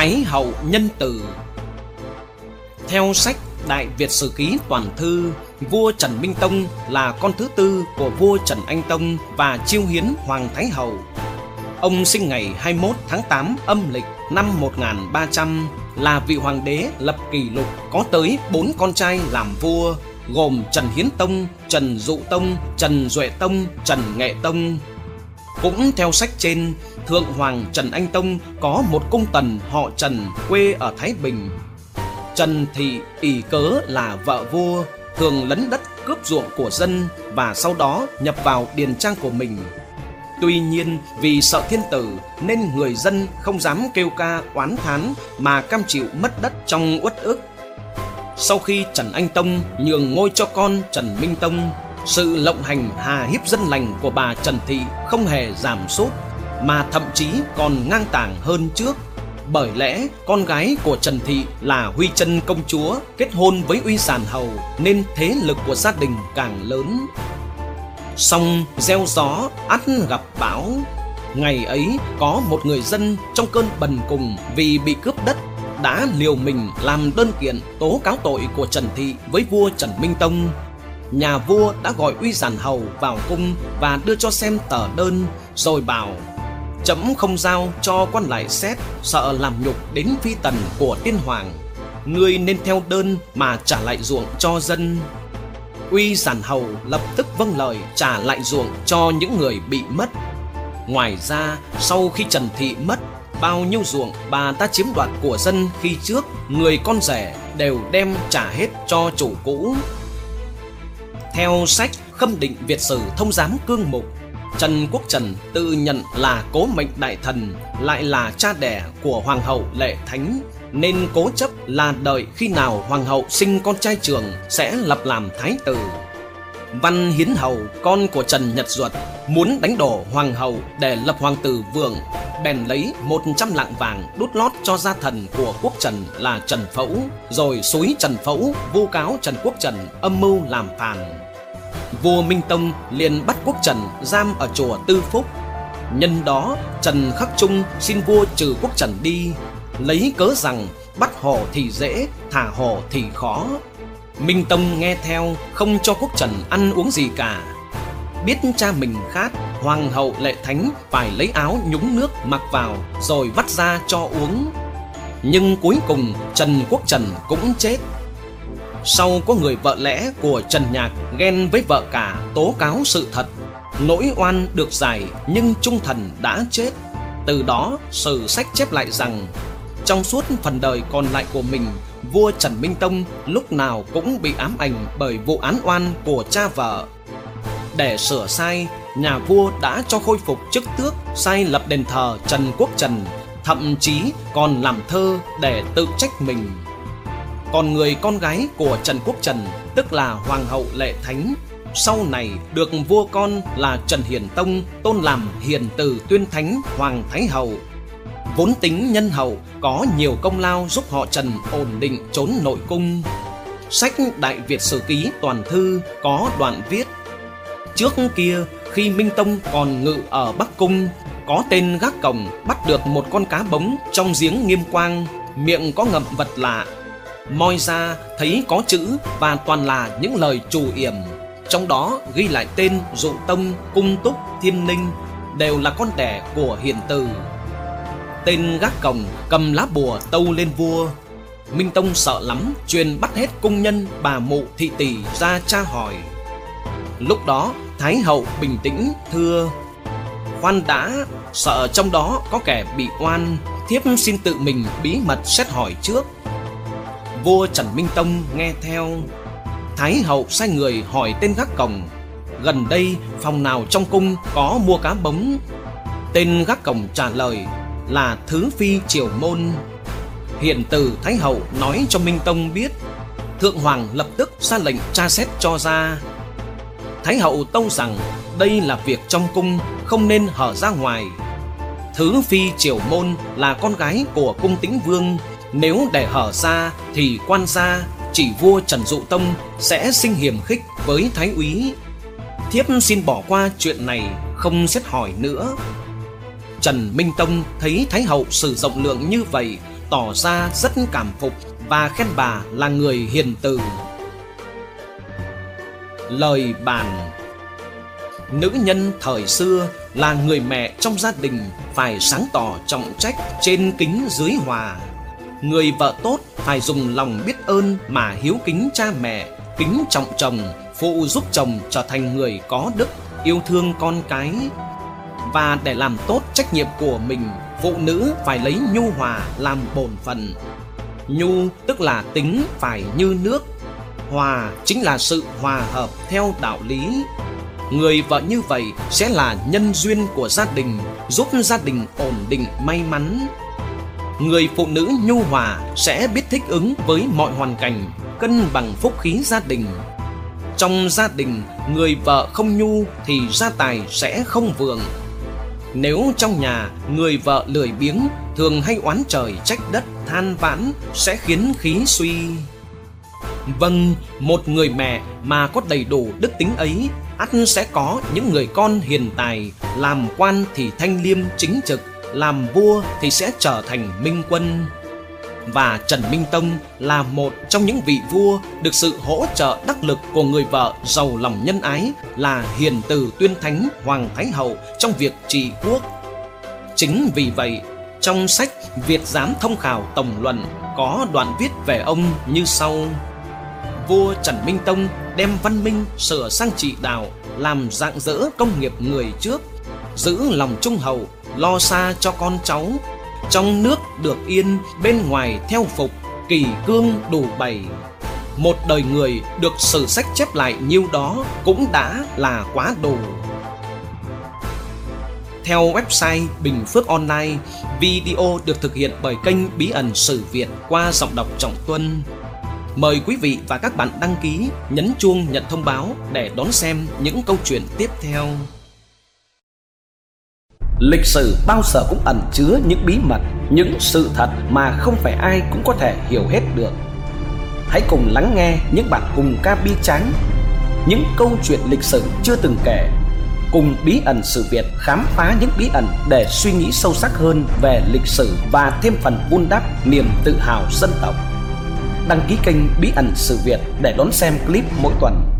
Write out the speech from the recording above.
Thái hậu nhân tử Theo sách Đại Việt Sử Ký Toàn Thư Vua Trần Minh Tông là con thứ tư của vua Trần Anh Tông và chiêu hiến Hoàng Thái Hậu Ông sinh ngày 21 tháng 8 âm lịch năm 1300 là vị hoàng đế lập kỷ lục có tới 4 con trai làm vua gồm Trần Hiến Tông, Trần Dụ Tông, Trần Duệ Tông, Trần Nghệ Tông. Cũng theo sách trên, Thượng Hoàng Trần Anh Tông có một cung tần họ Trần quê ở Thái Bình. Trần Thị ỷ cớ là vợ vua, thường lấn đất cướp ruộng của dân và sau đó nhập vào điền trang của mình. Tuy nhiên vì sợ thiên tử nên người dân không dám kêu ca oán thán mà cam chịu mất đất trong uất ức. Sau khi Trần Anh Tông nhường ngôi cho con Trần Minh Tông, sự lộng hành hà hiếp dân lành của bà Trần Thị không hề giảm sút, mà thậm chí còn ngang tàng hơn trước. Bởi lẽ con gái của Trần Thị là Huy chân công chúa kết hôn với Uy sản Hầu nên thế lực của gia đình càng lớn. Xong gieo gió ắt gặp bão. Ngày ấy có một người dân trong cơn bần cùng vì bị cướp đất đã liều mình làm đơn kiện tố cáo tội của Trần Thị với vua Trần Minh Tông. Nhà vua đã gọi uy giản hầu vào cung và đưa cho xem tờ đơn, rồi bảo, chấm không giao cho quan lại xét, sợ làm nhục đến phi tần của tiên hoàng. Ngươi nên theo đơn mà trả lại ruộng cho dân. Uy giản hầu lập tức vâng lời trả lại ruộng cho những người bị mất. Ngoài ra, sau khi trần thị mất, bao nhiêu ruộng bà ta chiếm đoạt của dân khi trước, người con rể đều đem trả hết cho chủ cũ theo sách khâm định việt sử thông giám cương mục trần quốc trần tự nhận là cố mệnh đại thần lại là cha đẻ của hoàng hậu lệ thánh. Nên cố chấp là đợi khi nào hoàng hậu sinh con trai trưởng sẽ lập làm thái tử. Văn Hiến Hầu, con của Trần Nhật Duật, muốn đánh đổ hoàng hậu để lập hoàng tử Vượng, bèn lấy 100 lạng vàng đút lót cho gia thần của quốc Trần là Trần Phẫu, rồi xúi Trần Phẫu vu cáo Trần Quốc Trần âm mưu làm phản. Vua Minh Tông liền bắt quốc Trần giam ở chùa Tư Phúc. Nhân đó, Trần Khắc Trung xin vua trừ quốc Trần đi, lấy cớ rằng bắt hổ thì dễ, thả hổ thì khó. Minh Tông nghe theo không cho quốc trần ăn uống gì cả Biết cha mình khát, Hoàng hậu lệ thánh phải lấy áo nhúng nước mặc vào, Rồi vắt ra cho uống. Nhưng cuối cùng, Trần Quốc Trần cũng chết. Sau có người vợ lẽ của Trần Nhạc Ghen với vợ cả tố cáo sự thật, Nỗi oan được giải nhưng trung thần đã chết. Từ đó, sử sách chép lại rằng, Trong suốt phần đời còn lại của mình, vua Trần Minh Tông lúc nào cũng bị ám ảnh bởi vụ án oan của cha vợ. Để sửa sai, nhà vua đã cho khôi phục chức tước, sai lập đền thờ Trần Quốc Trần, thậm chí còn làm thơ để tự trách mình. Còn người con gái của Trần Quốc Trần, tức là Hoàng hậu Lệ Thánh, sau này được vua con là Trần Hiền Tông tôn làm hiền tử tuyên thánh Hoàng Thái Hậu vốn tính nhân hậu có nhiều công lao giúp họ Trần ổn định trốn nội cung. Sách Đại Việt Sử Ký Toàn Thư có đoạn viết Trước kia khi Minh Tông còn ngự ở Bắc Cung Có tên gác cổng bắt được một con cá bống trong giếng nghiêm quang Miệng có ngậm vật lạ. Moi ra thấy có chữ và toàn là những lời trù yểm. Trong đó ghi lại tên Dụ Tông, Cung Túc, Thiên Ninh Đều là con đẻ của hiền từ. Tên gác cổng cầm lá bùa tâu lên vua. Minh Tông sợ lắm Truyền bắt hết cung nhân bà mụ thị tỷ ra tra hỏi. Lúc đó Thái hậu bình tĩnh thưa. Khoan đã Sợ trong đó có kẻ bị oan Thiếp xin tự mình bí mật xét hỏi trước. Vua Trần Minh Tông nghe theo. Thái hậu sai người hỏi tên gác cổng. Gần đây phòng nào trong cung có mua cá bống? Tên gác cổng trả lời là Thứ Phi Triều Môn. Hiện từ Thái Hậu nói cho Minh Tông biết, Thượng Hoàng lập tức ra lệnh tra xét cho ra. Thái Hậu tâu rằng đây là việc trong cung không nên hở ra ngoài. Thứ Phi Triều Môn là con gái của cung tĩnh vương, nếu để hở ra thì quan gia chỉ vua Trần Dụ Tông sẽ sinh hiểm khích với Thái úy. Thiếp xin bỏ qua chuyện này, không xét hỏi nữa. Trần Minh Tông thấy Thái Hậu sử rộng lượng như vậy tỏ ra rất cảm phục và khen bà là người hiền từ. Lời bàn Nữ nhân thời xưa là người mẹ trong gia đình phải sáng tỏ trọng trách trên kính dưới hòa. Người vợ tốt phải dùng lòng biết ơn mà hiếu kính cha mẹ, kính trọng chồng, phụ giúp chồng trở thành người có đức, yêu thương con cái. Và để làm tốt trách nhiệm của mình, phụ nữ phải lấy nhu hòa làm bổn phận. Nhu tức là tính phải như nước, hòa chính là sự hòa hợp theo đạo lý Người vợ như vậy sẽ là nhân duyên của gia đình, giúp gia đình ổn định may mắn. Người phụ nữ nhu hòa sẽ biết thích ứng với mọi hoàn cảnh, cân bằng phúc khí gia đình. Trong gia đình, người vợ không nhu thì gia tài sẽ không vượng. Nếu trong nhà người vợ lười biếng, thường hay oán trời trách đất than vãn sẽ khiến khí suy. Vâng, một người mẹ mà có đầy đủ đức tính ấy ắt sẽ có những người con hiền tài, làm quan thì thanh liêm chính trực, làm vua thì sẽ trở thành minh quân. Và Trần Minh Tông là một trong những vị vua được sự hỗ trợ đắc lực của người vợ giàu lòng nhân ái là hiền từ tuyên thánh Hoàng Thái Hậu trong việc trị quốc. Chính vì vậy, trong sách Việt Giám Thông Khảo Tổng Luận có đoạn viết về ông như sau vua Trần Minh Tông đem văn minh sửa sang trị đạo, làm dạng dỡ công nghiệp người trước, giữ lòng trung hậu, lo xa cho con cháu. Trong nước được yên, bên ngoài theo phục, kỳ cương đủ bảy. Một đời người được sử sách chép lại nhiêu đó cũng đã là quá đủ. Theo website Bình Phước Online, video được thực hiện bởi kênh Bí ẩn Sử Việt qua giọng đọc Trọng Tuân. Mời quý vị và các bạn đăng ký, nhấn chuông nhận thông báo để đón xem những câu chuyện tiếp theo. Lịch sử bao giờ cũng ẩn chứa những bí mật, những sự thật mà không phải ai cũng có thể hiểu hết được. Hãy cùng lắng nghe những bản hùng ca bi tráng, những câu chuyện lịch sử chưa từng kể, cùng bí ẩn sự Việt khám phá những bí ẩn để suy nghĩ sâu sắc hơn về lịch sử và thêm phần vun đắp niềm tự hào dân tộc đăng ký kênh Bí ẩn sự Việt để đón xem clip mỗi tuần.